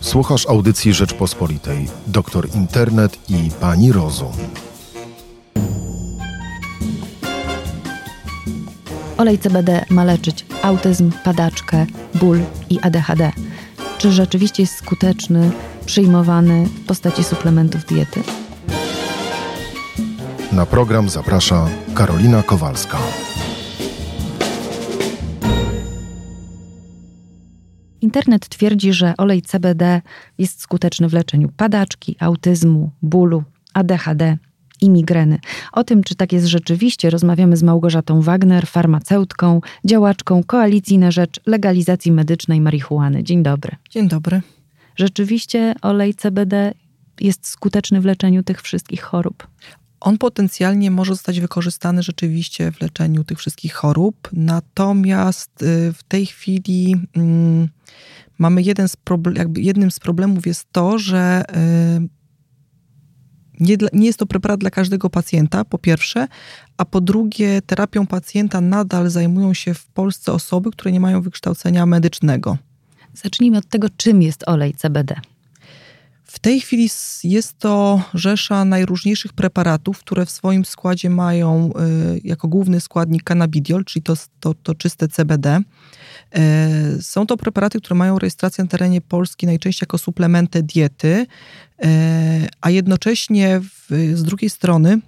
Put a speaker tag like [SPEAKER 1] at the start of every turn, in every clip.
[SPEAKER 1] Słuchasz audycji Rzeczpospolitej. Doktor Internet i Pani Rozum.
[SPEAKER 2] Olej CBD ma leczyć autyzm, padaczkę, ból i ADHD. Czy rzeczywiście jest skuteczny, przyjmowany w postaci suplementów diety?
[SPEAKER 1] Na program zaprasza Karolina Kowalska.
[SPEAKER 2] Internet twierdzi, że olej CBD jest skuteczny w leczeniu padaczki, autyzmu, bólu, ADHD i migreny. O tym, czy tak jest rzeczywiście, rozmawiamy z Małgorzatą Wagner, farmaceutką, działaczką Koalicji na Rzecz Legalizacji Medycznej Marihuany. Dzień dobry.
[SPEAKER 3] Dzień dobry.
[SPEAKER 2] Rzeczywiście olej CBD jest skuteczny w leczeniu tych wszystkich chorób?
[SPEAKER 3] On potencjalnie może zostać wykorzystany rzeczywiście w leczeniu tych wszystkich chorób, natomiast y, w tej chwili mm, mamy jeden z problem, jednym z problemów jest to, że y, nie, nie jest to preparat dla każdego pacjenta, po pierwsze, a po drugie, terapią pacjenta nadal zajmują się w Polsce osoby, które nie mają wykształcenia medycznego.
[SPEAKER 2] Zacznijmy od tego, czym jest olej CBD.
[SPEAKER 3] W tej chwili jest to rzesza najróżniejszych preparatów, które w swoim składzie mają y, jako główny składnik cannabidiol, czyli to, to, to czyste CBD. Y, są to preparaty, które mają rejestrację na terenie Polski najczęściej jako suplementy diety, y, a jednocześnie w, z drugiej strony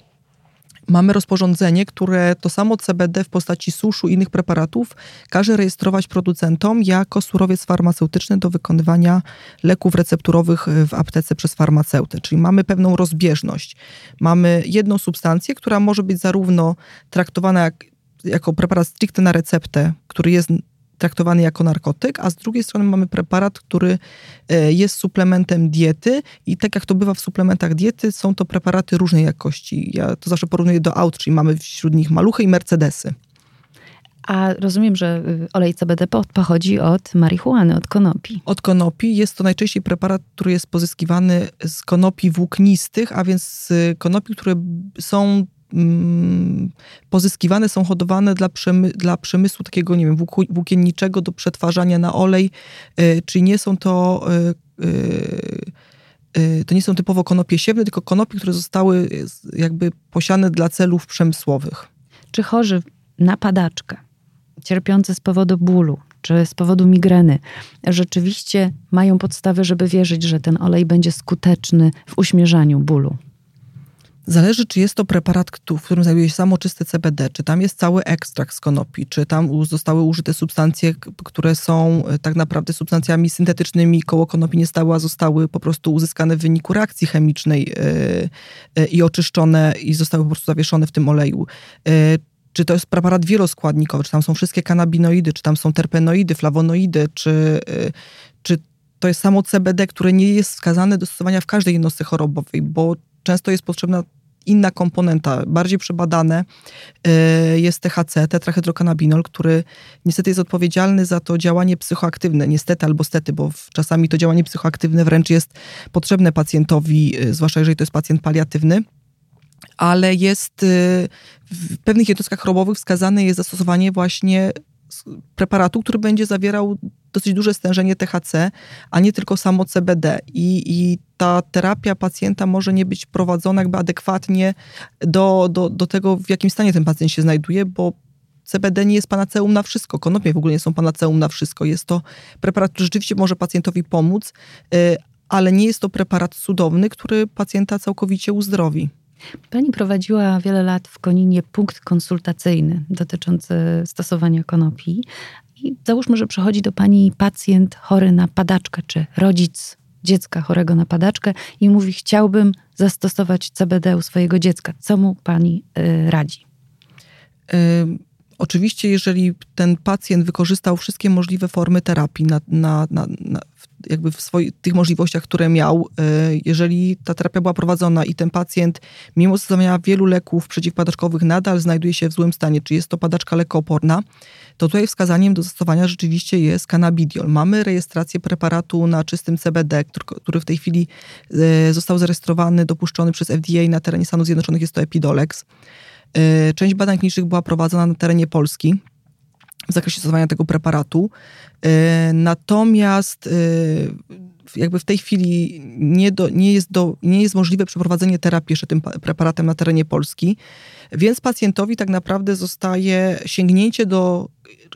[SPEAKER 3] mamy rozporządzenie, które to samo CBD w postaci suszu i innych preparatów każe rejestrować producentom jako surowiec farmaceutyczny do wykonywania leków recepturowych w aptece przez farmaceutę. Czyli mamy pewną rozbieżność. Mamy jedną substancję, która może być zarówno traktowana jak, jako preparat stricte na receptę, który jest traktowany jako narkotyk, a z drugiej strony mamy preparat, który e, jest suplementem diety i tak jak to bywa w suplementach diety, są to preparaty różnej jakości. Ja to zawsze porównuję do aut, czyli mamy wśród nich maluchy i Mercedesy.
[SPEAKER 2] A rozumiem, że y, olej CBD pochodzi od marihuany, od konopi.
[SPEAKER 3] Od konopi. Jest to najczęściej preparat, który jest pozyskiwany z konopi włóknistych, a więc z konopi, które są pozyskiwane są hodowane dla, przemy, dla przemysłu takiego, nie wiem, włókienniczego do przetwarzania na olej, e, czyli nie są to e, e, to nie są typowo konopie siewne, tylko konopie, które zostały jakby posiane dla celów przemysłowych.
[SPEAKER 2] Czy chorzy na padaczkę, cierpiący z powodu bólu, czy z powodu migreny, rzeczywiście mają podstawy, żeby wierzyć, że ten olej będzie skuteczny w uśmierzaniu bólu?
[SPEAKER 3] Zależy, czy jest to preparat, w którym znajduje się samo czyste CBD, czy tam jest cały ekstrakt z konopi, czy tam zostały użyte substancje, które są e, tak naprawdę substancjami syntetycznymi koło konopi nie stały, a zostały po prostu uzyskane w wyniku reakcji chemicznej yy, yy, i oczyszczone i zostały po prostu zawieszone w tym oleju. Czy to jest preparat wieloskładnikowy, czy tam są wszystkie kanabinoidy, czy tam są terpenoidy, flawonoidy, czy, czy to jest samo CBD, które nie jest wskazane do stosowania w każdej jednostce chorobowej, bo często jest potrzebna inna komponenta, bardziej przebadane e, jest THC, tetrahydrokanabinol, który niestety jest odpowiedzialny za to działanie psychoaktywne. Niestety albo stety, bo czasami to działanie psychoaktywne wręcz jest potrzebne pacjentowi, e, zwłaszcza jeżeli to jest pacjent paliatywny ale jest e, w pewnych jednostkach chorobowych wskazane jest zastosowanie właśnie preparatu, który będzie zawierał dosyć duże stężenie THC, a nie tylko samo CBD. I, i ta terapia pacjenta może nie być prowadzona jakby adekwatnie do, do, do tego, w jakim stanie ten pacjent się znajduje, bo CBD nie jest panaceum na wszystko. Konopie w ogóle nie są panaceum na wszystko. Jest to preparat, który rzeczywiście może pacjentowi pomóc, y, ale nie jest to preparat cudowny, który pacjenta całkowicie uzdrowi.
[SPEAKER 2] Pani prowadziła wiele lat w Koninie punkt konsultacyjny dotyczący stosowania konopi. I załóżmy, że przychodzi do pani pacjent chory na padaczkę, czy rodzic dziecka chorego na padaczkę i mówi: Chciałbym zastosować CBD u swojego dziecka. Co mu pani y, radzi?
[SPEAKER 3] Oczywiście, jeżeli ten pacjent wykorzystał wszystkie możliwe formy terapii na, na, na, na jakby w swoich, tych możliwościach, które miał, e, jeżeli ta terapia była prowadzona i ten pacjent, mimo stosowania wielu leków przeciwpadaczkowych, nadal znajduje się w złym stanie, czy jest to padaczka lekooporna, to tutaj wskazaniem do zastosowania rzeczywiście jest cannabidiol. Mamy rejestrację preparatu na czystym CBD, który w tej chwili e, został zarejestrowany, dopuszczony przez FDA na terenie Stanów Zjednoczonych, jest to Epidolex. E, część badań klinicznych była prowadzona na terenie Polski. w zakresie stosowania tego preparatu. E, natomiast e, jakby w tej chwili nie, do, nie, jest do, nie jest możliwe przeprowadzenie terapii jeszcze tym preparatem na terenie Polski, więc pacjentowi tak naprawdę zostaje sięgnięcie do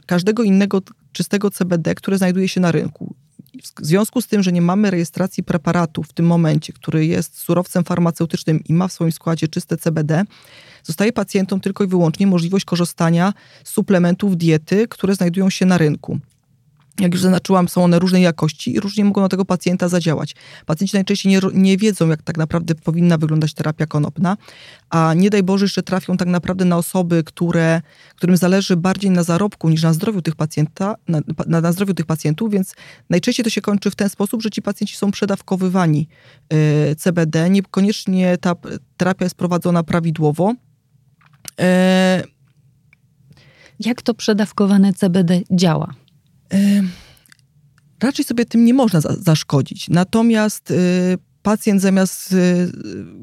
[SPEAKER 3] każdego innego czystego CBD, które znajduje się na rynku. W związku z tym, że nie mamy rejestracji preparatu w tym momencie, który jest surowcem farmaceutycznym i ma w swoim składzie czyste CBD, zostaje pacjentom tylko i wyłącznie możliwość korzystania z suplementów diety, które znajdują się na rynku jak już zaznaczyłam, są one różnej jakości i różnie mogą na tego pacjenta zadziałać. Pacjenci najczęściej nie, nie wiedzą, jak tak naprawdę powinna wyglądać terapia konopna, a nie daj Boże, że trafią tak naprawdę na osoby, które, którym zależy bardziej na zarobku niż na zdrowiu tych pacjenta, na, na, na zdrowiu tych pacjentów, więc najczęściej to się kończy w ten sposób, że ci pacjenci są przedawkowywani yy, CBD. Niekoniecznie ta terapia jest prowadzona prawidłowo. Yy.
[SPEAKER 2] Jak to przedawkowane CBD działa?
[SPEAKER 3] Raczej sobie tym nie można zaszkodzić. Natomiast y, pacjent zamiast y,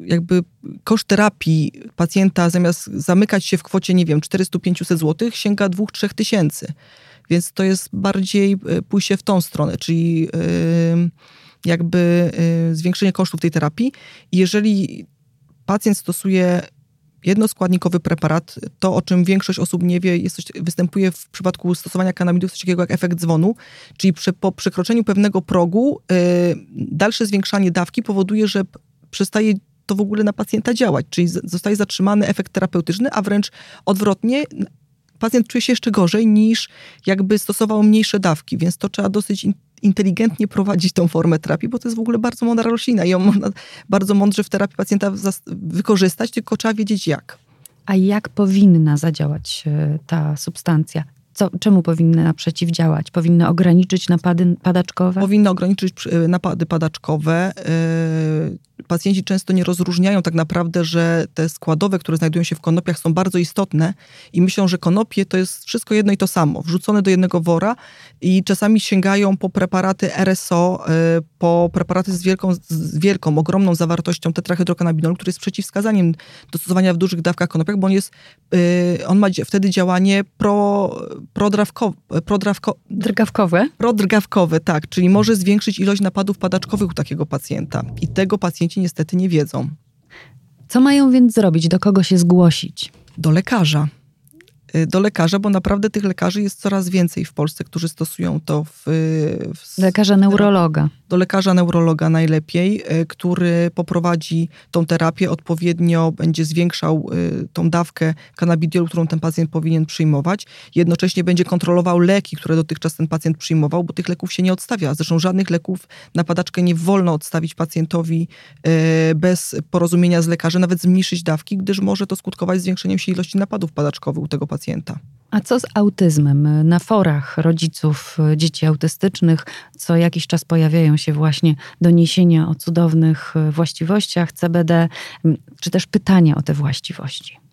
[SPEAKER 3] jakby koszt terapii pacjenta zamiast zamykać się w kwocie, nie wiem, 400-500 zł, sięga 2-3 tysięcy. Więc to jest bardziej y, pójście w tą stronę, czyli jakby zwiększenie kosztów tej terapii. Jeżeli pacjent stosuje jednoskładnikowy preparat, to o czym większość osób nie wie, jest występuje w przypadku stosowania kanabidów coś takiego jak efekt dzwonu, czyli przy, po przekroczeniu pewnego progu yy, dalsze zwiększanie dawki powoduje, że przestaje to w ogóle na pacjenta działać, czyli zostaje zatrzymany efekt terapeutyczny, a wręcz odwrotnie, pacjent czuje się jeszcze gorzej niż jakby stosował mniejsze dawki, więc to trzeba dosyć inteligentnie prowadzić tą formę terapii, bo to jest w ogóle bardzo mądra roślina i ją można bardzo mądrze w terapii pacjenta wykorzystać, tylko trzeba wiedzieć jak.
[SPEAKER 2] A jak powinna zadziałać e, ta substancja? Co, czemu powinny przeciwdziałać? Powinny ograniczyć napady padaczkowe?
[SPEAKER 3] Powinny ograniczyć e, napady padaczkowe. Pacjenci często nie rozróżniają tak naprawdę, że te składowe, które znajdują się w konopiach są bardzo istotne i myślą, że konopie to jest wszystko jedno i to samo, wrzucone do jednego wora i czasami sięgają po preparaty RSO, e, po preparaty z wielką, z wielką ogromną zawartością tetrahydrokanabinolu, który jest przeciwwskazaniem do stosowania w dużych dawkach konopiach, bo on jest, on ma wtedy działanie pro, prodrawko, prodrawko,
[SPEAKER 2] drgawkowe.
[SPEAKER 3] Prodrgawkowe, tak, czyli może zwiększyć ilość napadów padaczkowych u takiego pacjenta. I tego pacjenci niestety nie wiedzą.
[SPEAKER 2] Co mają więc zrobić? Do kogo się zgłosić?
[SPEAKER 3] Do lekarza. Y, do lekarza, bo naprawdę tych lekarzy jest coraz więcej w Polsce, którzy stosują to w. w
[SPEAKER 2] lekarza neurologa.
[SPEAKER 3] Do lekarza neurologa najlepiej, y, który poprowadzi tą terapię, odpowiednio będzie zwiększał y, tą dawkę kanabidiolu, którą ten pacjent powinien przyjmować. Jednocześnie będzie kontrolował leki, które dotychczas ten pacjent przyjmował, bo tych leków się nie odstawia. Zresztą żadnych leków na padaczkę nie wolno odstawić pacjentowi bez porozumienia z lekarzem, nawet zmniejszyć dawki, gdyż może to skutkować zwiększeniem się ilości napadów padaczkowych u tego pacjenta.
[SPEAKER 2] A co z autyzmem? Na forach rodziców dzieci autystycznych co jakiś czas pojawiają się właśnie doniesienia o cudownych właściwościach CBD, czy też pytania o te właściwości.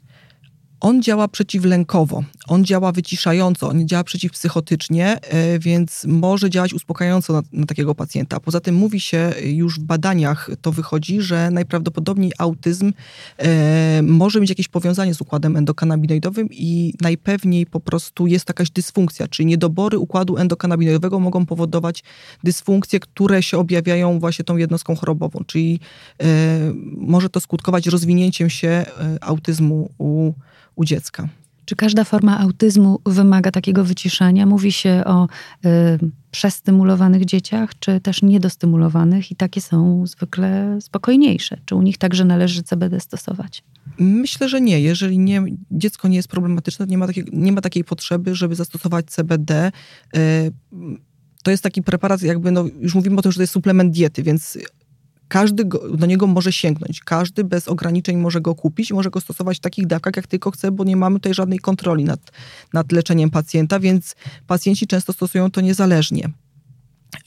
[SPEAKER 3] On działa przeciwlękowo, on działa wyciszająco, on działa przeciwpsychotycznie, e, więc może działać uspokajająco na, na, takiego pacjenta. Poza tym mówi się już w badaniach, to wychodzi, że najprawdopodobniej autyzm e, może mieć jakieś powiązanie z układem endokanabinoidowym i najpewniej po prostu jest jakaś dysfunkcja, czyli niedobory układu endokanabinoidowego mogą powodować dysfunkcje, które się objawiają właśnie tą jednostką chorobową, czyli e, może to skutkować rozwinięciem się e, autyzmu u u dziecka.
[SPEAKER 2] Czy każda forma autyzmu wymaga takiego wyciszenia? Mówi się o y, przestymulowanych dzieciach, czy też niedostymulowanych i takie są zwykle spokojniejsze. Czy u nich także należy CBD stosować?
[SPEAKER 3] Myślę, że nie. Jeżeli nie, dziecko nie jest problematyczne, nie ma, takiej, nie ma takiej potrzeby, żeby zastosować CBD. Y, to jest taki preparat, jakby, no, już mówimy o tym, że to jest suplement diety, więc każdy go, do niego może sięgnąć, każdy bez ograniczeń może go kupić, może go stosować w takich dawkach, jak tylko chce, bo nie mamy tutaj żadnej kontroli nad, nad leczeniem pacjenta, więc pacjenci często stosują to niezależnie.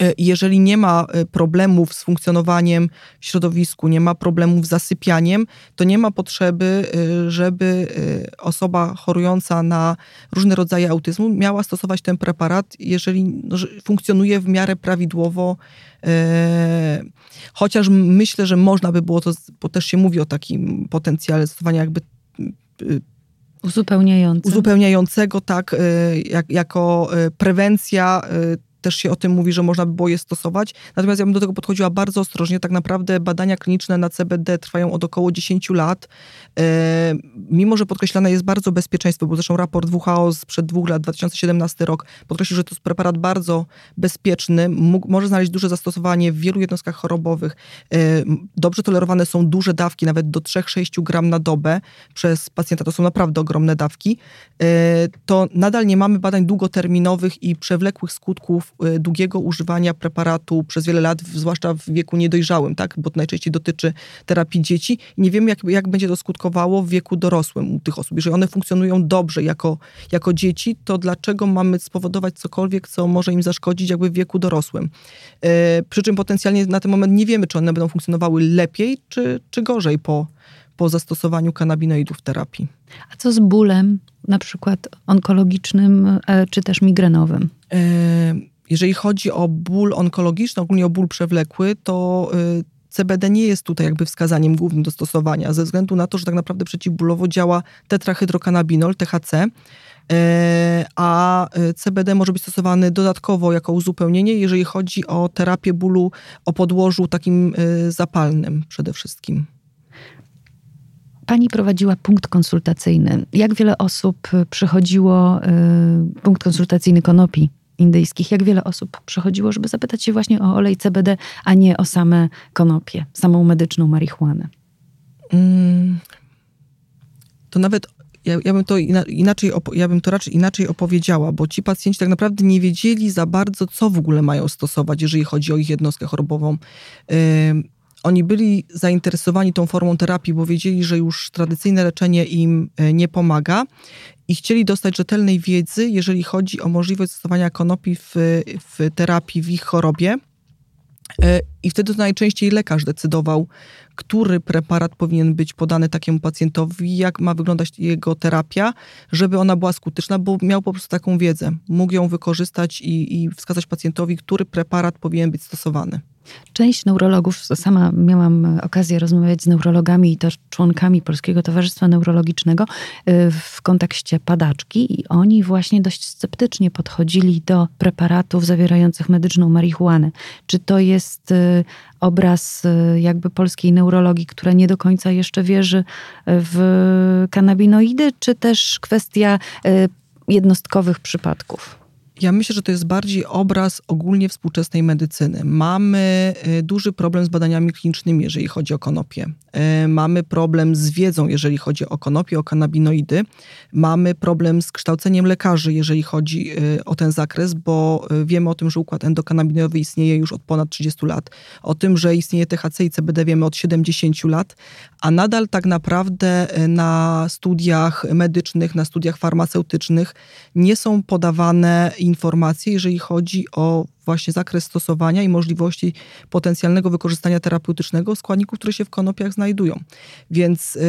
[SPEAKER 3] E, jeżeli nie ma e, problemów z funkcjonowaniem w środowisku, nie ma problemów z zasypianiem, to nie ma potrzeby, e, żeby osoba chorująca na różne rodzaje autyzmu miała stosować ten preparat, jeżeli no, funkcjonuje w miarę prawidłowo. Chociaż myślę, że można by było to, bo też się mówi o takim potencjale stosowania jakby
[SPEAKER 2] Uzupełniające.
[SPEAKER 3] Uzupełniającego, tak, jak, jako prewencja też się o tym mówi, że można by było je stosować. Natomiast ja bym do tego podchodziła bardzo ostrożnie. Tak naprawdę badania kliniczne na CBD trwają od około 10 lat. E, mimo, że podkreślane jest bardzo bezpieczeństwo, bo zresztą raport WHO sprzed dwóch lat, 2017 rok, podkreślił, że to jest preparat bardzo bezpieczny, mógł, może znaleźć duże zastosowanie w wielu jednostkach chorobowych. E, dobrze tolerowane są duże dawki, nawet do 3-6 gram na dobę przez pacjenta. To są naprawdę ogromne dawki. E, to nadal nie mamy badań długoterminowych i przewlekłych skutków długiego używania preparatu przez wiele lat, zwłaszcza w wieku niedojrzałym, tak? bo to najczęściej dotyczy terapii dzieci. I nie wiemy, jak, jak będzie to skutkowało w wieku dorosłym u tych osób. Jeżeli one funkcjonują dobrze jako, jako dzieci, to dlaczego mamy spowodować cokolwiek, co może im zaszkodzić jakby w wieku dorosłym? E, przy czym potencjalnie na ten moment nie wiemy, czy one będą funkcjonowały lepiej, czy, czy gorzej po, po zastosowaniu kanabinoidów w terapii.
[SPEAKER 2] A co z bólem, na przykład onkologicznym, e, czy też migrenowym?
[SPEAKER 3] Jeżeli chodzi o ból onkologiczny, ogólnie o ból przewlekły, to y, CBD nie jest tutaj jakby wskazaniem głównym do stosowania, ze względu na to, że tak naprawdę przeciwbólowo działa tetrahydrokanabinol, THC, e, a y, CBD może być stosowany dodatkowo jako uzupełnienie, jeżeli chodzi o terapię bólu o podłożu takim y, zapalnym przede wszystkim.
[SPEAKER 2] Pani prowadziła punkt konsultacyjny. Jak wiele osób przychodziło, punkt konsultacyjny konopi indyjskich, jak wiele osób przychodziło, żeby zapytać się właśnie o olej CBD, a nie o same konopie, samą medyczną marihuanę? Mm,
[SPEAKER 3] to nawet ja, ja, bym to inaczej, ja bym to raczej inaczej opowiedziała, bo ci pacjenci tak naprawdę nie wiedzieli za bardzo, co w ogóle mają stosować, jeżeli chodzi o ich jednostkę chorobową. Yy, oni byli zainteresowani tą formą terapii, bo wiedzieli, że już tradycyjne leczenie im e, nie pomaga i chcieli dostać rzetelnej wiedzy, jeżeli chodzi o możliwość stosowania konopi w, w terapii w ich chorobie. E, I wtedy to najczęściej lekarz decydował, który preparat powinien być podany takiemu pacjentowi, jak ma wyglądać jego terapia, żeby ona była skuteczna, bo miał po prostu taką wiedzę. Mógł ją wykorzystać i, i wskazać pacjentowi, który preparat powinien być stosowany.
[SPEAKER 2] Część neurologów, sama miałam okazję rozmawiać z neurologami i też członkami Polskiego Towarzystwa Neurologicznego y, w kontekście padaczki i oni właśnie dość sceptycznie podchodzili do preparatów zawierających medyczną marihuanę. Czy to jest y, obraz jakby polskiej neurologii, która nie do końca jeszcze wierzy w kanabinoidy, czy też kwestia jednostkowych przypadków?
[SPEAKER 3] Ja myślę, że to jest bardziej obraz ogólnie współczesnej medycyny. Mamy y, duży problem z badaniami klinicznymi, jeżeli chodzi o konopie. Y, mamy problem z wiedzą, jeżeli chodzi o konopie, o kanabinoidy. Mamy problem z kształceniem lekarzy, jeżeli chodzi y, o ten zakres, bo wiemy o tym, że układ endokanabinowy istnieje już od ponad 30 lat. O tym, że istnieje THC i CBD wiemy od 70 lat, a nadal tak naprawdę na studiach medycznych, na studiach farmaceutycznych nie są podawane informacje, jeżeli chodzi o właśnie zakres stosowania i możliwości potencjalnego wykorzystania terapeutycznego składników, które się w konopiach znajdują. Więc yy,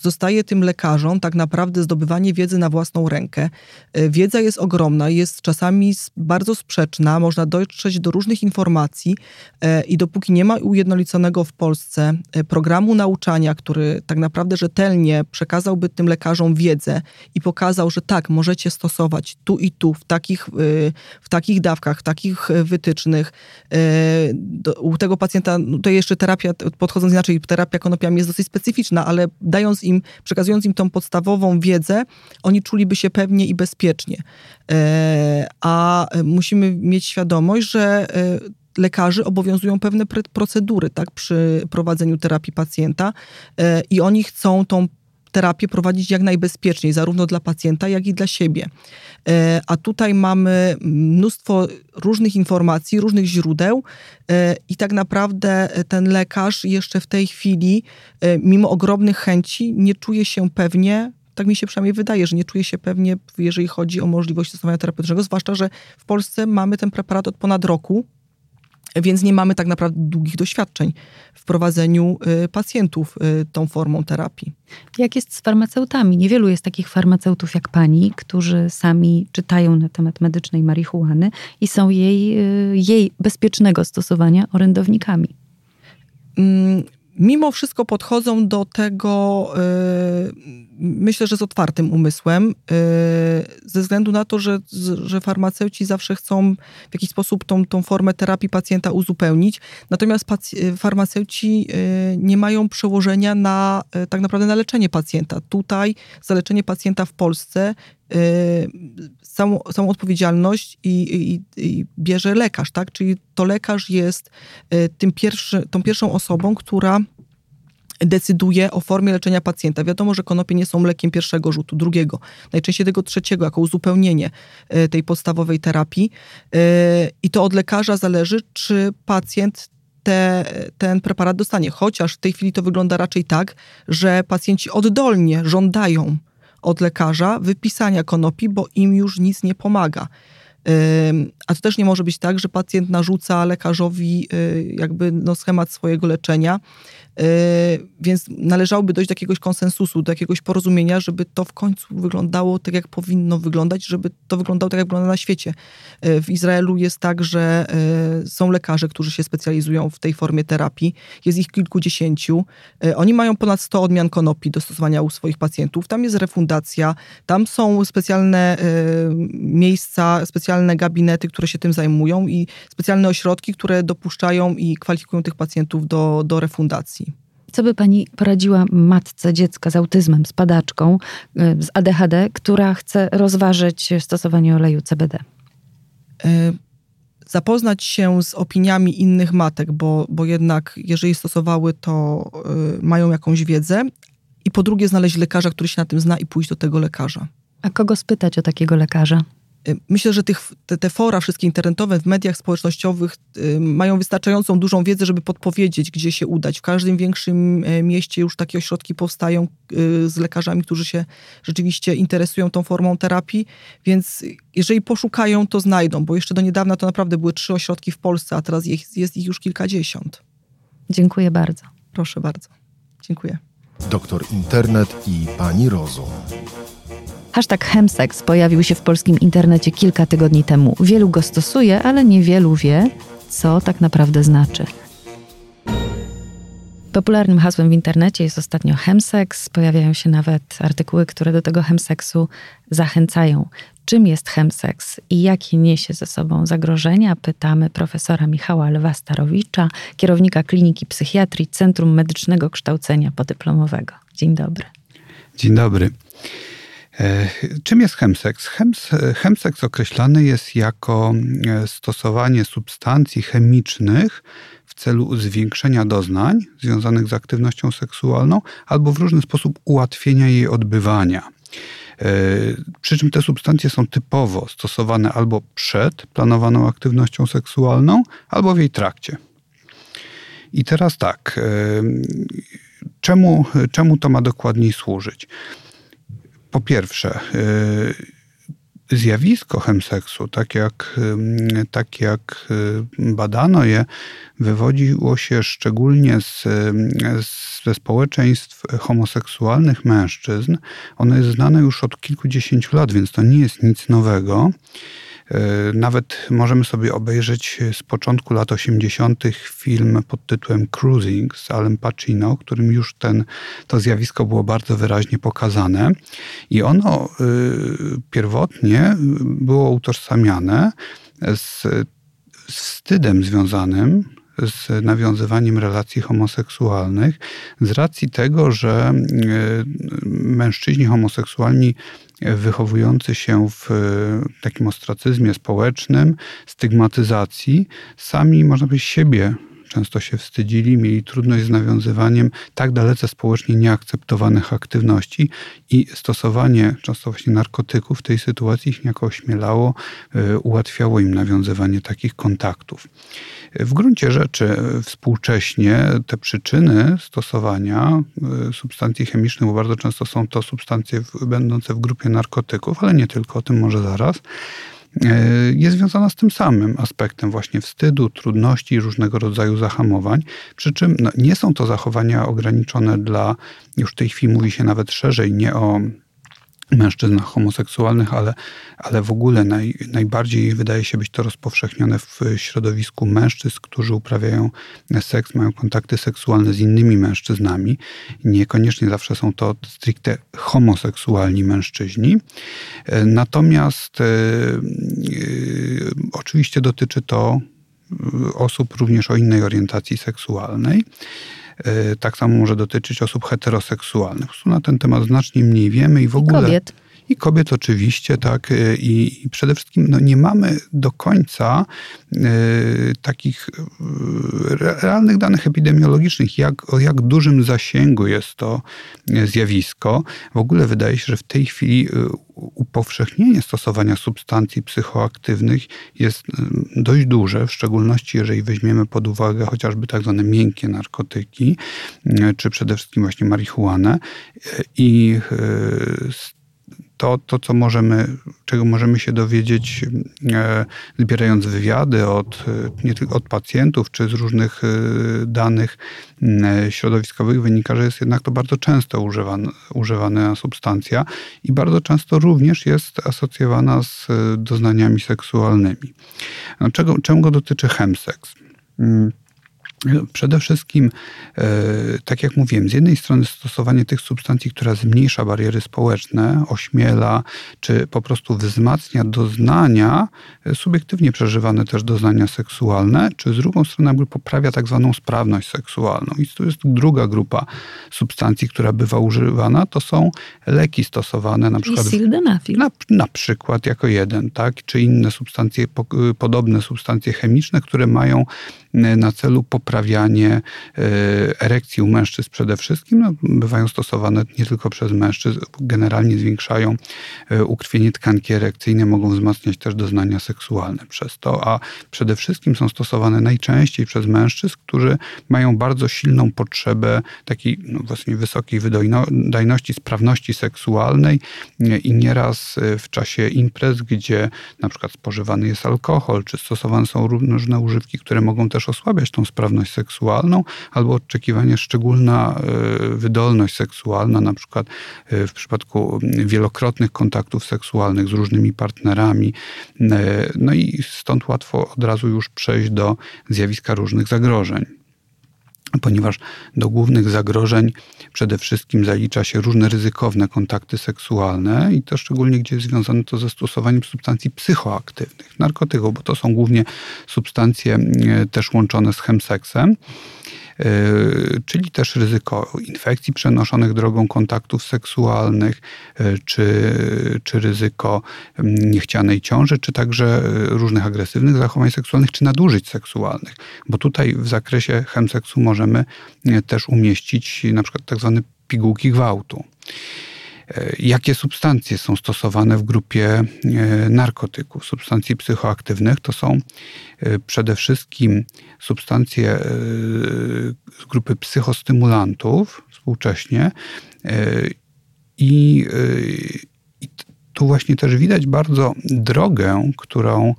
[SPEAKER 3] zostaje tym lekarzom tak naprawdę zdobywanie wiedzy na własną rękę. E, wiedza jest ogromna, jest czasami bardzo sprzeczna, można dotrzeć do różnych informacji e, i dopóki nie ma ujednoliconego w Polsce e, programu nauczania, który tak naprawdę rzetelnie przekazałby tym lekarzom wiedzę i pokazał, że tak, możecie stosować tu i tu, w takich, w takich dawkach, w takich wytycznych. U tego pacjenta, no to jeszcze terapia, podchodząc inaczej, terapia konopiami jest dosyć specyficzna, ale dając im, przekazując im tą podstawową wiedzę, oni czuliby się pewnie i bezpiecznie. E, a musimy mieć świadomość, że e, lekarzy obowiązują pewne procedury tak, przy prowadzeniu terapii pacjenta e, i oni chcą tą terapię prowadzić jak najbezpieczniej, zarówno dla pacjenta, jak i dla siebie. E, a tutaj mamy mnóstwo różnych informacji, różnych źródeł e, i tak naprawdę ten lekarz jeszcze w tej chwili, e, mimo ogromnych chęci, nie czuje się pewnie tak mi się przynajmniej wydaje, że nie czuje się pewnie, jeżeli chodzi o możliwość stosowania terapeutycznego, zwłaszcza, że w Polsce mamy ten preparat od ponad roku więc nie mamy tak naprawdę długich doświadczeń w prowadzeniu y, pacjentów y, tą formą terapii.
[SPEAKER 2] Jak jest z farmaceutami? Niewielu jest takich farmaceutów jak pani, którzy sami czytają na temat medycznej marihuany i są jej, y, jej bezpiecznego stosowania orędownikami.
[SPEAKER 3] Mm, mimo wszystko podchodzą do tego myślę, że z otwartym umysłem, ze względu na to, że, że farmaceuci zawsze chcą w jakiś sposób tą, tą formę terapii pacjenta uzupełnić, natomiast farmaceuci nie mają przełożenia na tak naprawdę na leczenie pacjenta. Tutaj za leczenie pacjenta w Polsce samą, samą odpowiedzialność i, i, i, bierze lekarz, tak? Czyli to lekarz jest tym pierwszy, tą pierwszą osobą, która decyduje o formie leczenia pacjenta. Wiadomo, że konopie nie są lekiem pierwszego rzutu, drugiego, najczęściej tego trzeciego, jako uzupełnienie e, tej podstawowej terapii. E, I to od lekarza zależy, czy pacjent te, ten preparat dostanie. Chociaż w tej chwili to wygląda raczej tak, że pacjenci oddolnie żądają od lekarza wypisania konopi, bo im już nic nie pomaga. A to też nie może być tak, że pacjent narzuca lekarzowi e, jakby no schemat swojego leczenia Yy, więc należałoby dojść do jakiegoś konsensusu, do jakiegoś porozumienia, żeby to w końcu wyglądało tak, jak powinno wyglądać, żeby to wyglądało tak, jak wygląda na świecie. Yy, w Izraelu jest tak, że są lekarze, którzy się specjalizują w tej formie terapii. Jest ich kilkudziesięciu. Oni mają ponad 100 odmian konopi do stosowania u swoich pacjentów. Tam jest refundacja, tam są specjalne miejsca, specjalne gabinety, które się tym zajmują i specjalne ośrodki, które dopuszczają i kwalifikują tych pacjentów do, do refundacji.
[SPEAKER 2] Co by pani poradziła matce dziecka z autyzmem, z padaczką, y, z ADHD, która chce rozważyć stosowanie oleju CBD?
[SPEAKER 3] Y, zapoznać się z opiniami innych matek, bo, bo jednak jeżeli stosowały, to y, mają jakąś wiedzę. I po drugie, znaleźć lekarza, który się na tym zna i pójść do tego lekarza.
[SPEAKER 2] A kogo spytać o takiego lekarza?
[SPEAKER 3] Y, myślę, że tych, te, te, fora wszystkie internetowe w mediach społecznościowych y, mają wystarczającą dużą wiedzę, żeby podpowiedzieć, gdzie się udać. W każdym większym e, mieście już takie ośrodki powstają y, z lekarzami, którzy się rzeczywiście interesują tą formą terapii, więc jeżeli poszukają, to znajdą, bo jeszcze do niedawna to naprawdę były trzy ośrodki w Polsce, a teraz jest, jest ich już kilkadziesiąt.
[SPEAKER 2] Dziękuję bardzo.
[SPEAKER 3] Proszę bardzo. Dziękuję.
[SPEAKER 1] Doktor Internet i Pani Rozum.
[SPEAKER 2] Hashtag Hemsex pojawił się w polskim internecie kilka tygodni temu. Wielu go stosuje, ale niewielu wie, co tak naprawdę znaczy. Popularnym hasłem w internecie jest ostatnio hemsex. Pojawiają się nawet artykuły, które do tego hemseksu zachęcają. Czym jest hemsex i jakie niesie ze sobą zagrożenia? Pytamy profesora Michała Lwa-Starowicza, kierownika Kliniki Psychiatrii Centrum Medycznego Kształcenia Podyplomowego. Dzień dobry.
[SPEAKER 4] Dzień dobry. E, czym jest chemseks? Chems, chemseks określany jest jako e, stosowanie substancji chemicznych w celu zwiększenia doznań związanych z aktywnością seksualną albo w różny sposób ułatwienia jej odbywania. E, przy czym te substancje są typowo stosowane albo przed planowaną aktywnością seksualną, albo w jej trakcie. I teraz tak, czemu, czemu to ma dokładniej służyć? Po pierwsze, y, zjawisko chemseksu, tak jak, y, tak jak y, badano je, wywodziło się szczególnie z, ze społeczeństw homoseksualnych mężczyzn. Ono jest znane już od kilkudziesięciu lat, więc to nie jest nic nowego. E, nawet możemy sobie obejrzeć z początku lat 80. film pod tytułem Cruising z Alem Pacino, którym już ten, to zjawisko było bardzo wyraźnie pokazane. I ono e, pierwotnie było utożsamiane z, wstydem związanym z nawiązywaniem relacji homoseksualnych z racji tego, że e, mężczyźni homoseksualni wychowujący się w takim ostracyzmie społecznym, stygmatyzacji, sami, można powiedzieć, siebie często się wstydzili, mieli trudność z nawiązywaniem tak dalece społecznie nieakceptowanych aktywności i stosowanie często właśnie narkotyków w tej sytuacji ich niejako ośmielało, e, ułatwiało im nawiązywanie takich kontaktów. W gruncie rzeczy współcześnie te przyczyny stosowania e, substancji chemicznych, bo bardzo często są to substancje będące w grupie narkotyków, ale nie tylko, o tym może zaraz, e, jest związana z tym samym aspektem właśnie wstydu, trudności i różnego rodzaju zahamowań. Przy czym no, nie są to zachowania ograniczone dla, już w tej chwili mówi się nawet szerzej, nie o mężczyznach homoseksualnych, ale, ale w ogóle naj, najbardziej wydaje się być to rozpowszechnione w środowisku mężczyzn, którzy uprawiają seks, mają kontakty seksualne z innymi mężczyznami. Niekoniecznie zawsze są to stricte homoseksualni mężczyźni. Natomiast e, e, oczywiście dotyczy to osób również o innej orientacji seksualnej. Tak samo może dotyczyć osób heteroseksualnych. Na ten temat znacznie mniej wiemy i w ogóle.
[SPEAKER 2] Kobiet.
[SPEAKER 4] I kobiet oczywiście, tak. E, I, i przede wszystkim no, nie mamy do końca y, takich y, realnych danych epidemiologicznych, jak, o jak dużym zasięgu jest to zjawisko. W ogóle wydaje się, że w tej chwili upowszechnienie stosowania substancji psychoaktywnych jest dość duże, w szczególności jeżeli weźmiemy pod uwagę chociażby tak zwane miękkie narkotyki, czy przede wszystkim właśnie marihuanę. I z to, to co możemy, czego możemy się dowiedzieć, e, zbierając wywiady od, e, nie tylko od pacjentów, czy z różnych e, danych środowiskowych, wynika, że jest jednak to bardzo często używana, używana substancja i bardzo często również jest asocjowana z doznaniami seksualnymi. No, czego, czego dotyczy chemseks? Mm. Przede wszystkim, e, tak jak mówiłem, z jednej strony stosowanie tych substancji, która zmniejsza bariery społeczne, ośmiela, czy po prostu wzmacnia doznania, e, subiektywnie przeżywane też doznania seksualne, czy z drugą strony jakby poprawia tak zwaną sprawność seksualną. I tu jest druga grupa substancji, która bywa używana, to są leki stosowane na przykład...
[SPEAKER 2] sildenafil.
[SPEAKER 4] Na, na przykład jako jeden, tak? Czy inne substancje, podobne substancje chemiczne, które mają na celu poprawianie e, erekcji u mężczyzn przede wszystkim. No, bywają stosowane nie tylko przez mężczyzn, generalnie zwiększają e, ukrwienie tkanki erekcyjne, mogą wzmacniać też doznania seksualne przez to, a przede wszystkim są stosowane najczęściej przez mężczyzn, którzy mają bardzo silną potrzebę takiej no, właśnie wysokiej wydajności, sprawności seksualnej e, i nieraz w czasie imprez, gdzie na przykład spożywany jest alkohol, czy stosowane są różne używki, które mogą też osłabiać tą sprawność seksualną, albo oczekiwanie szczególna e, wydolność seksualna, na przykład e, w przypadku wielokrotnych kontaktów seksualnych z różnymi partnerami. E, no i stąd łatwo od razu już przejść do zjawiska różnych zagrożeń ponieważ do głównych zagrożeń przede wszystkim zalicza się różne ryzykowne kontakty seksualne i to szczególnie, gdzie jest związane to ze stosowaniem substancji psychoaktywnych, narkotyków, bo to są głównie substancje e, też łączone z chemseksem. E, czyli też ryzyko infekcji przenoszonych drogą kontaktów seksualnych, e, czy, czy ryzyko niechcianej ciąży, czy także różnych agresywnych zachowań seksualnych, czy nadużyć seksualnych. Bo tutaj w zakresie chemseksu możemy e, też umieścić na przykład tak zwane pigułki gwałtu. Jakie substancje są stosowane w grupie narkotyków, substancji psychoaktywnych? To są przede wszystkim substancje e, z grupy psychostymulantów współcześnie e, i, e, i tu właśnie też widać bardzo drogę, którą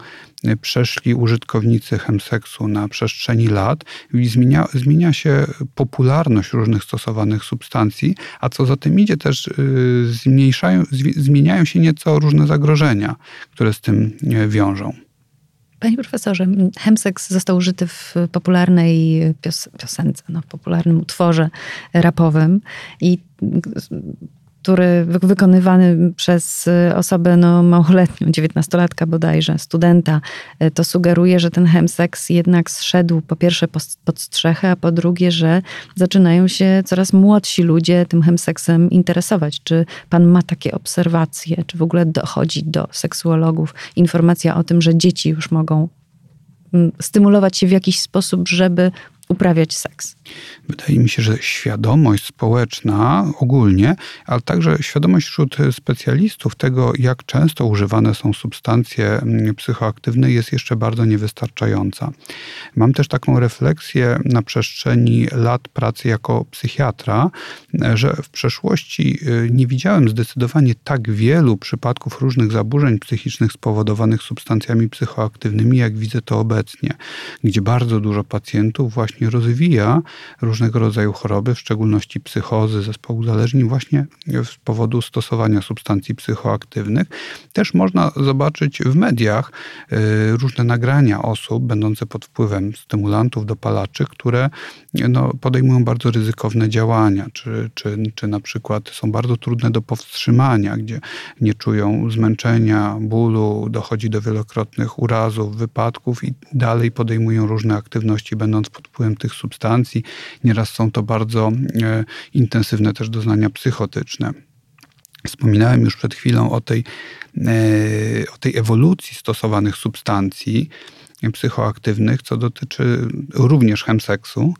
[SPEAKER 4] przeszli użytkownicy chemseksu na przestrzeni lat. Zmienia, zmienia się popularność różnych stosowanych substancji, a co za tym idzie też zmniejszają, zmieniają się nieco różne zagrożenia, które z tym wiążą.
[SPEAKER 2] Panie profesorze, hemseks został użyty w popularnej pios piosence, no, w popularnym utworze rapowym i który wykonywany przez y, osobę no, małoletnią, dziewiętnastolatka bodajże, studenta, y, to sugeruje, że ten hemseks jednak zszedł po pierwsze pod strzechę, a po drugie, że zaczynają się coraz młodsi ludzie tym hemseksem interesować. Czy pan ma takie obserwacje? Czy w ogóle dochodzi do seksuologów informacja o tym, że dzieci już mogą mm, stymulować się w jakiś sposób, żeby uprawiać seks?
[SPEAKER 4] Wydaje mi się, że świadomość społeczna ogólnie, ale także świadomość wśród specjalistów tego, jak często używane są substancje mm, psychoaktywne, jest jeszcze bardzo niewystarczająca. Mam też taką refleksję na przestrzeni lat pracy jako psychiatra, że w przeszłości y, nie widziałem zdecydowanie tak wielu przypadków różnych zaburzeń psychicznych spowodowanych substancjami psychoaktywnymi, jak widzę to obecnie, gdzie bardzo dużo pacjentów właśnie rozwija różnego rodzaju choroby, w szczególności psychozy, zespołu uzależnień właśnie z powodu stosowania substancji psychoaktywnych. Też można zobaczyć w mediach y, różne nagrania osób będące pod wpływem stymulantów, dopalaczy, które no, podejmują bardzo ryzykowne działania, czy, czy, czy na przykład są bardzo trudne do powstrzymania, gdzie nie czują zmęczenia, bólu, dochodzi do wielokrotnych urazów, wypadków i dalej podejmują różne aktywności, będąc pod wpływem tych substancji. Nieraz są to bardzo e, intensywne też doznania psychotyczne. Wspominałem już przed chwilą o tej, e, o tej ewolucji stosowanych substancji psychoaktywnych, co dotyczy również chemseksu.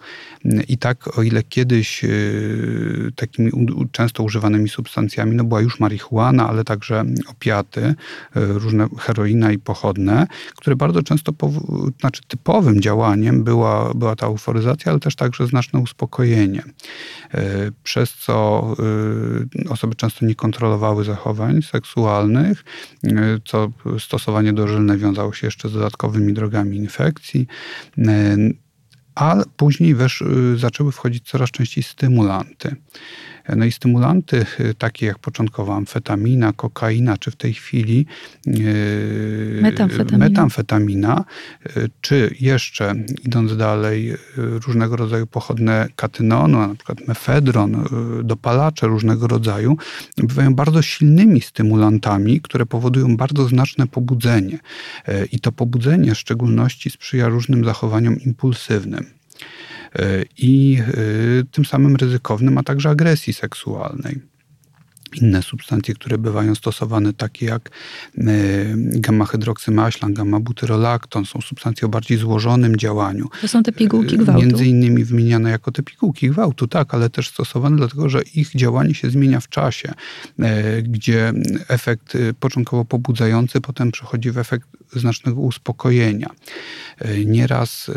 [SPEAKER 4] I tak, o ile kiedyś y, takimi często używanymi substancjami no była już marihuana, ale także opiaty, y, różne heroina i pochodne, które bardzo często, znaczy typowym działaniem była, była ta euforyzacja, ale też także znaczne uspokojenie, y, przez co osoby często nie kontrolowały zachowań seksualnych, co stosowanie dożylne wiązało się jeszcze z dodatkowymi drogami drogami infekcji, e, a później wesz, y, zaczęły wchodzić coraz częściej stymulanty. No i stymulanty y, takie jak początkowo amfetamina, kokaina, czy w tej chwili
[SPEAKER 2] y, metamfetamina,
[SPEAKER 4] metamfetamina czy jeszcze idąc dalej różnego rodzaju pochodne katynonu, na przykład mefedron, dopalacze różnego rodzaju, bywają bardzo silnymi stymulantami, które powodują bardzo znaczne pobudzenie. I to pobudzenie w szczególności sprzyja różnym zachowaniom impulsywnym. I e, tym samym ryzykownym, a także agresji seksualnej inne substancje, które bywają stosowane, takie jak e, gamma-hydroksymaślan, gamma-butyrolakton, są substancje o bardziej złożonym działaniu.
[SPEAKER 2] To są te pigułki gwałtu?
[SPEAKER 4] Między innymi wymieniane jako te pigułki gwałtu, tak, ale też stosowane dlatego, że ich działanie się zmienia w czasie, gdzie efekt początkowo pobudzający potem przechodzi w efekt znacznego uspokojenia. E, nieraz e,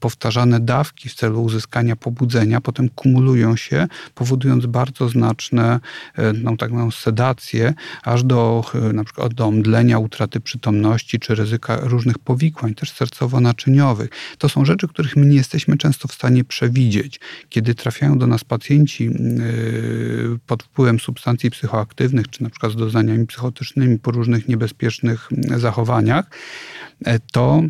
[SPEAKER 4] powtarzane dawki w celu uzyskania pobudzenia potem kumulują się, powodując bardzo znaczne e, no, tak zwaną sedację, aż do na przykład do omdlenia, utraty przytomności czy ryzyka różnych powikłań, też sercowo-naczyniowych. To są rzeczy, których my nie jesteśmy często w stanie przewidzieć. Kiedy trafiają do nas pacjenci pod wpływem substancji psychoaktywnych, czy na przykład z doznaniami psychotycznymi po różnych niebezpiecznych zachowaniach, to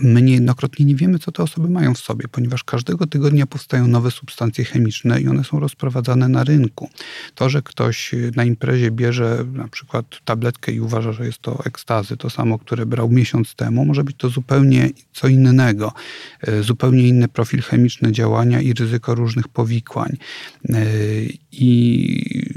[SPEAKER 4] My niejednokrotnie nie wiemy, co te osoby mają w sobie, ponieważ każdego tygodnia powstają nowe substancje chemiczne i one są rozprowadzane na rynku. To, że ktoś na imprezie bierze na przykład tabletkę i uważa, że jest to ekstazy, to samo, które brał miesiąc temu, może być to zupełnie co innego. E, zupełnie inny profil chemiczny działania i ryzyko różnych powikłań. E, I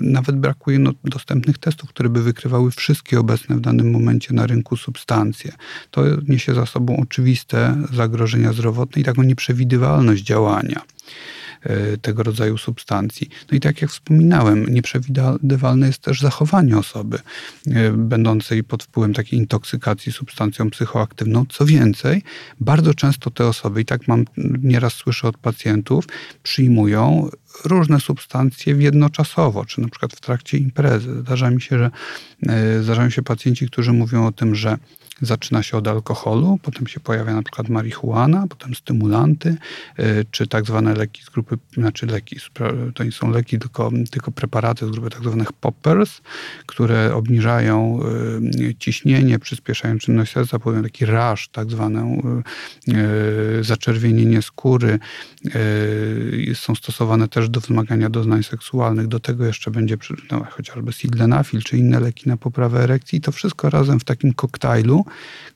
[SPEAKER 4] nawet brakuje no, dostępnych testów, które by wykrywały wszystkie obecne w danym momencie na rynku substancje. To niesie za sobą oczywiste zagrożenia zdrowotne i taką nieprzewidywalność działania e, tego rodzaju substancji. No i tak jak wspominałem, nieprzewidywalne jest też zachowanie osoby e, będącej pod wpływem takiej intoksykacji substancją psychoaktywną. Co więcej, bardzo często te osoby, i tak mam nieraz słyszę od pacjentów, przyjmują różne substancje jednoczasowo, czy na przykład w trakcie imprezy. Zdarza mi się, że e, zdarzają się pacjenci, którzy mówią o tym, że Zaczyna się od alkoholu, potem się pojawia na przykład marihuana, potem stymulanty, y, czy tak zwane leki z grupy, znaczy leki, to nie są leki, tylko, tylko preparaty z grupy tak zwanych poppers, które obniżają y, ciśnienie, przyspieszają czynność serca, potem taki rash, tak zwane y, zaczerwienienie skóry. Są stosowane też do wzmagania doznań seksualnych. Do tego jeszcze będzie no, chociażby sildenafil, czy inne leki na poprawę erekcji. To wszystko razem w takim koktajlu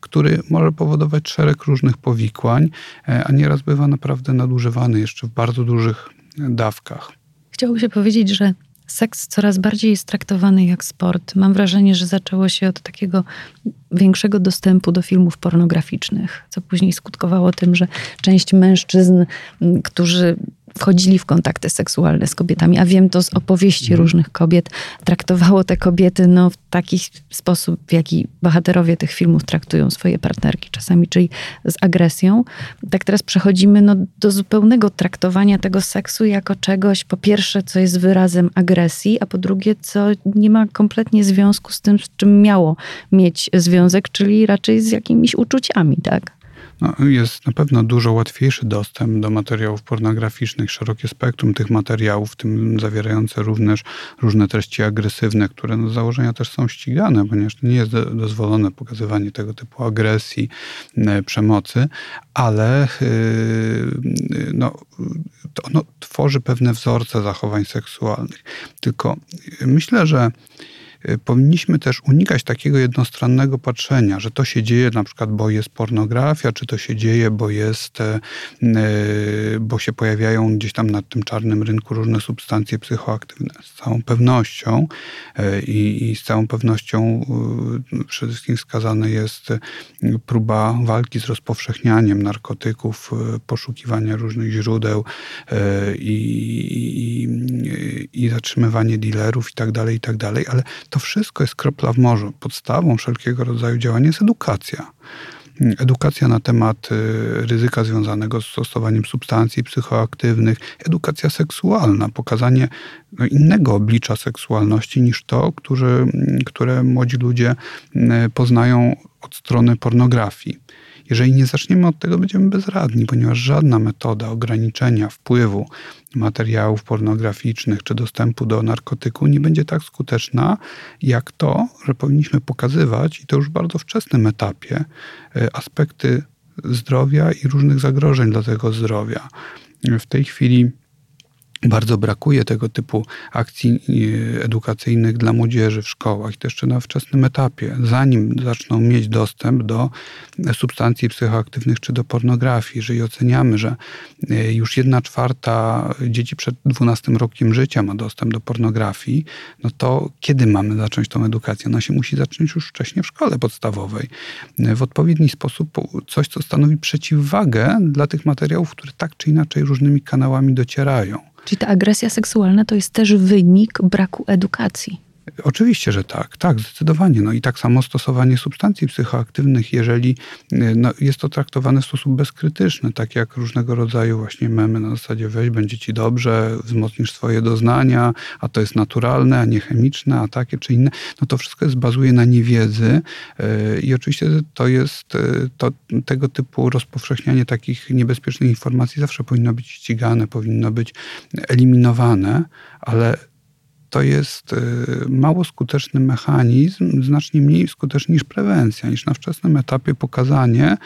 [SPEAKER 4] który może powodować szereg różnych powikłań, e, a nieraz bywa naprawdę nadużywany jeszcze w bardzo dużych dawkach.
[SPEAKER 2] Chciałoby się powiedzieć, że seks coraz bardziej jest traktowany jak sport. Mam wrażenie, że zaczęło się od takiego większego dostępu do filmów pornograficznych, co później skutkowało tym, że część mężczyzn, którzy wchodzili w kontakty seksualne z kobietami, a wiem to z opowieści mhm. różnych kobiet, traktowało te kobiety no, w taki sposób, w jaki bohaterowie tych filmów traktują swoje partnerki czasami, czyli z agresją. Tak teraz przechodzimy no, do zupełnego traktowania tego seksu jako czegoś, po pierwsze, co jest wyrazem agresji, a po drugie, co nie ma kompletnie związku z tym, z czym miało mieć związek, czyli raczej z jakimiś uczuciami, tak?
[SPEAKER 4] No, jest na pewno dużo łatwiejszy dostęp do materiałów pornograficznych, szerokie spektrum tych materiałów, w tym zawierające również różne treści agresywne, które no z założenia też są ścigane, ponieważ nie jest dozwolone pokazywanie tego typu agresji, e, przemocy, ale yy, no, to ono tworzy pewne wzorce zachowań seksualnych. Tylko myślę, że powinniśmy też unikać takiego jednostronnego patrzenia, że to się dzieje na przykład, bo jest pornografia, czy to się dzieje, bo jest, e, y, bo się pojawiają gdzieś tam na tym czarnym rynku różne substancje psychoaktywne. Z całą pewnością e, i, i z całą pewnością y, przede wszystkim wskazana jest próba walki z rozpowszechnianiem narkotyków, poszukiwania różnych źródeł e, i, i, i zatrzymywanie dealerów i tak dalej, i tak dalej, ale to wszystko jest kropla w morzu. Podstawą wszelkiego rodzaju działania jest edukacja. Edukacja na temat y, ryzyka związanego z stosowaniem substancji psychoaktywnych, edukacja seksualna, pokazanie no, innego oblicza seksualności niż to, który, które młodzi ludzie y, poznają od strony pornografii. Jeżeli nie zaczniemy od tego, będziemy bezradni, ponieważ żadna metoda ograniczenia wpływu materiałów pornograficznych czy dostępu do narkotyku nie będzie tak skuteczna, jak to, że powinniśmy pokazywać, i to już w bardzo wczesnym etapie, e, aspekty zdrowia i różnych zagrożeń dla tego zdrowia. W tej chwili bardzo brakuje tego typu akcji e, edukacyjnych dla młodzieży w szkołach, to jeszcze na wczesnym etapie, zanim zaczną mieć dostęp do substancji psychoaktywnych czy do pornografii. Jeżeli oceniamy, że e, już jedna czwarta dzieci przed 12 rokiem życia ma dostęp do pornografii, no to kiedy mamy zacząć tą edukację? Ona się musi zacząć już wcześniej w szkole podstawowej. E, w odpowiedni sposób coś, co stanowi przeciwwagę dla tych materiałów, które tak czy inaczej różnymi kanałami docierają.
[SPEAKER 2] Czyli ta agresja seksualna to jest też wynik braku edukacji.
[SPEAKER 4] Oczywiście, że tak, tak, zdecydowanie. No i tak samo stosowanie substancji psychoaktywnych, jeżeli y, no, jest to traktowane w sposób bezkrytyczny, tak jak różnego rodzaju właśnie memy na zasadzie weź, będzie ci dobrze, wzmocnisz swoje doznania, a to jest naturalne, a nie chemiczne, a takie czy inne, no to wszystko jest, bazuje na niewiedzy yy, i oczywiście to jest, yy, to, tego typu rozpowszechnianie takich niebezpiecznych informacji zawsze powinno być ścigane, powinno być eliminowane, ale to jest y, mało skuteczny mechanizm, znacznie mniej skuteczny niż prewencja, niż na wczesnym etapie pokazanie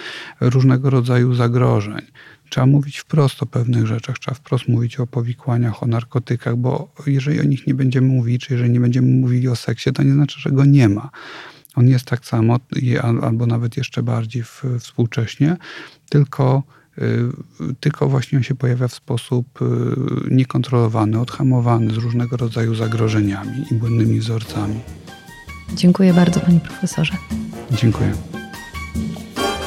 [SPEAKER 4] różnego rodzaju zagrożeń. Trzeba mówić wprost o pewnych rzeczach, trzeba wprost mówić o powikłaniach, o narkotykach, bo jeżeli o nich nie będziemy mówić, czy jeżeli nie będziemy mówili o seksie, to nie znaczy, że go nie ma. On jest tak samo, albo nawet jeszcze bardziej współcześnie, tylko tylko właśnie on się pojawia w sposób y, niekontrolowany, odhamowany z różnego rodzaju zagrożeniami i błędnymi wzorcami.
[SPEAKER 2] Dziękuję bardzo, panie profesorze.
[SPEAKER 4] Dziękuję.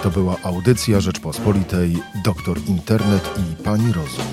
[SPEAKER 1] To była audycja Rzeczpospolitej, doktor Internet i pani Rozum.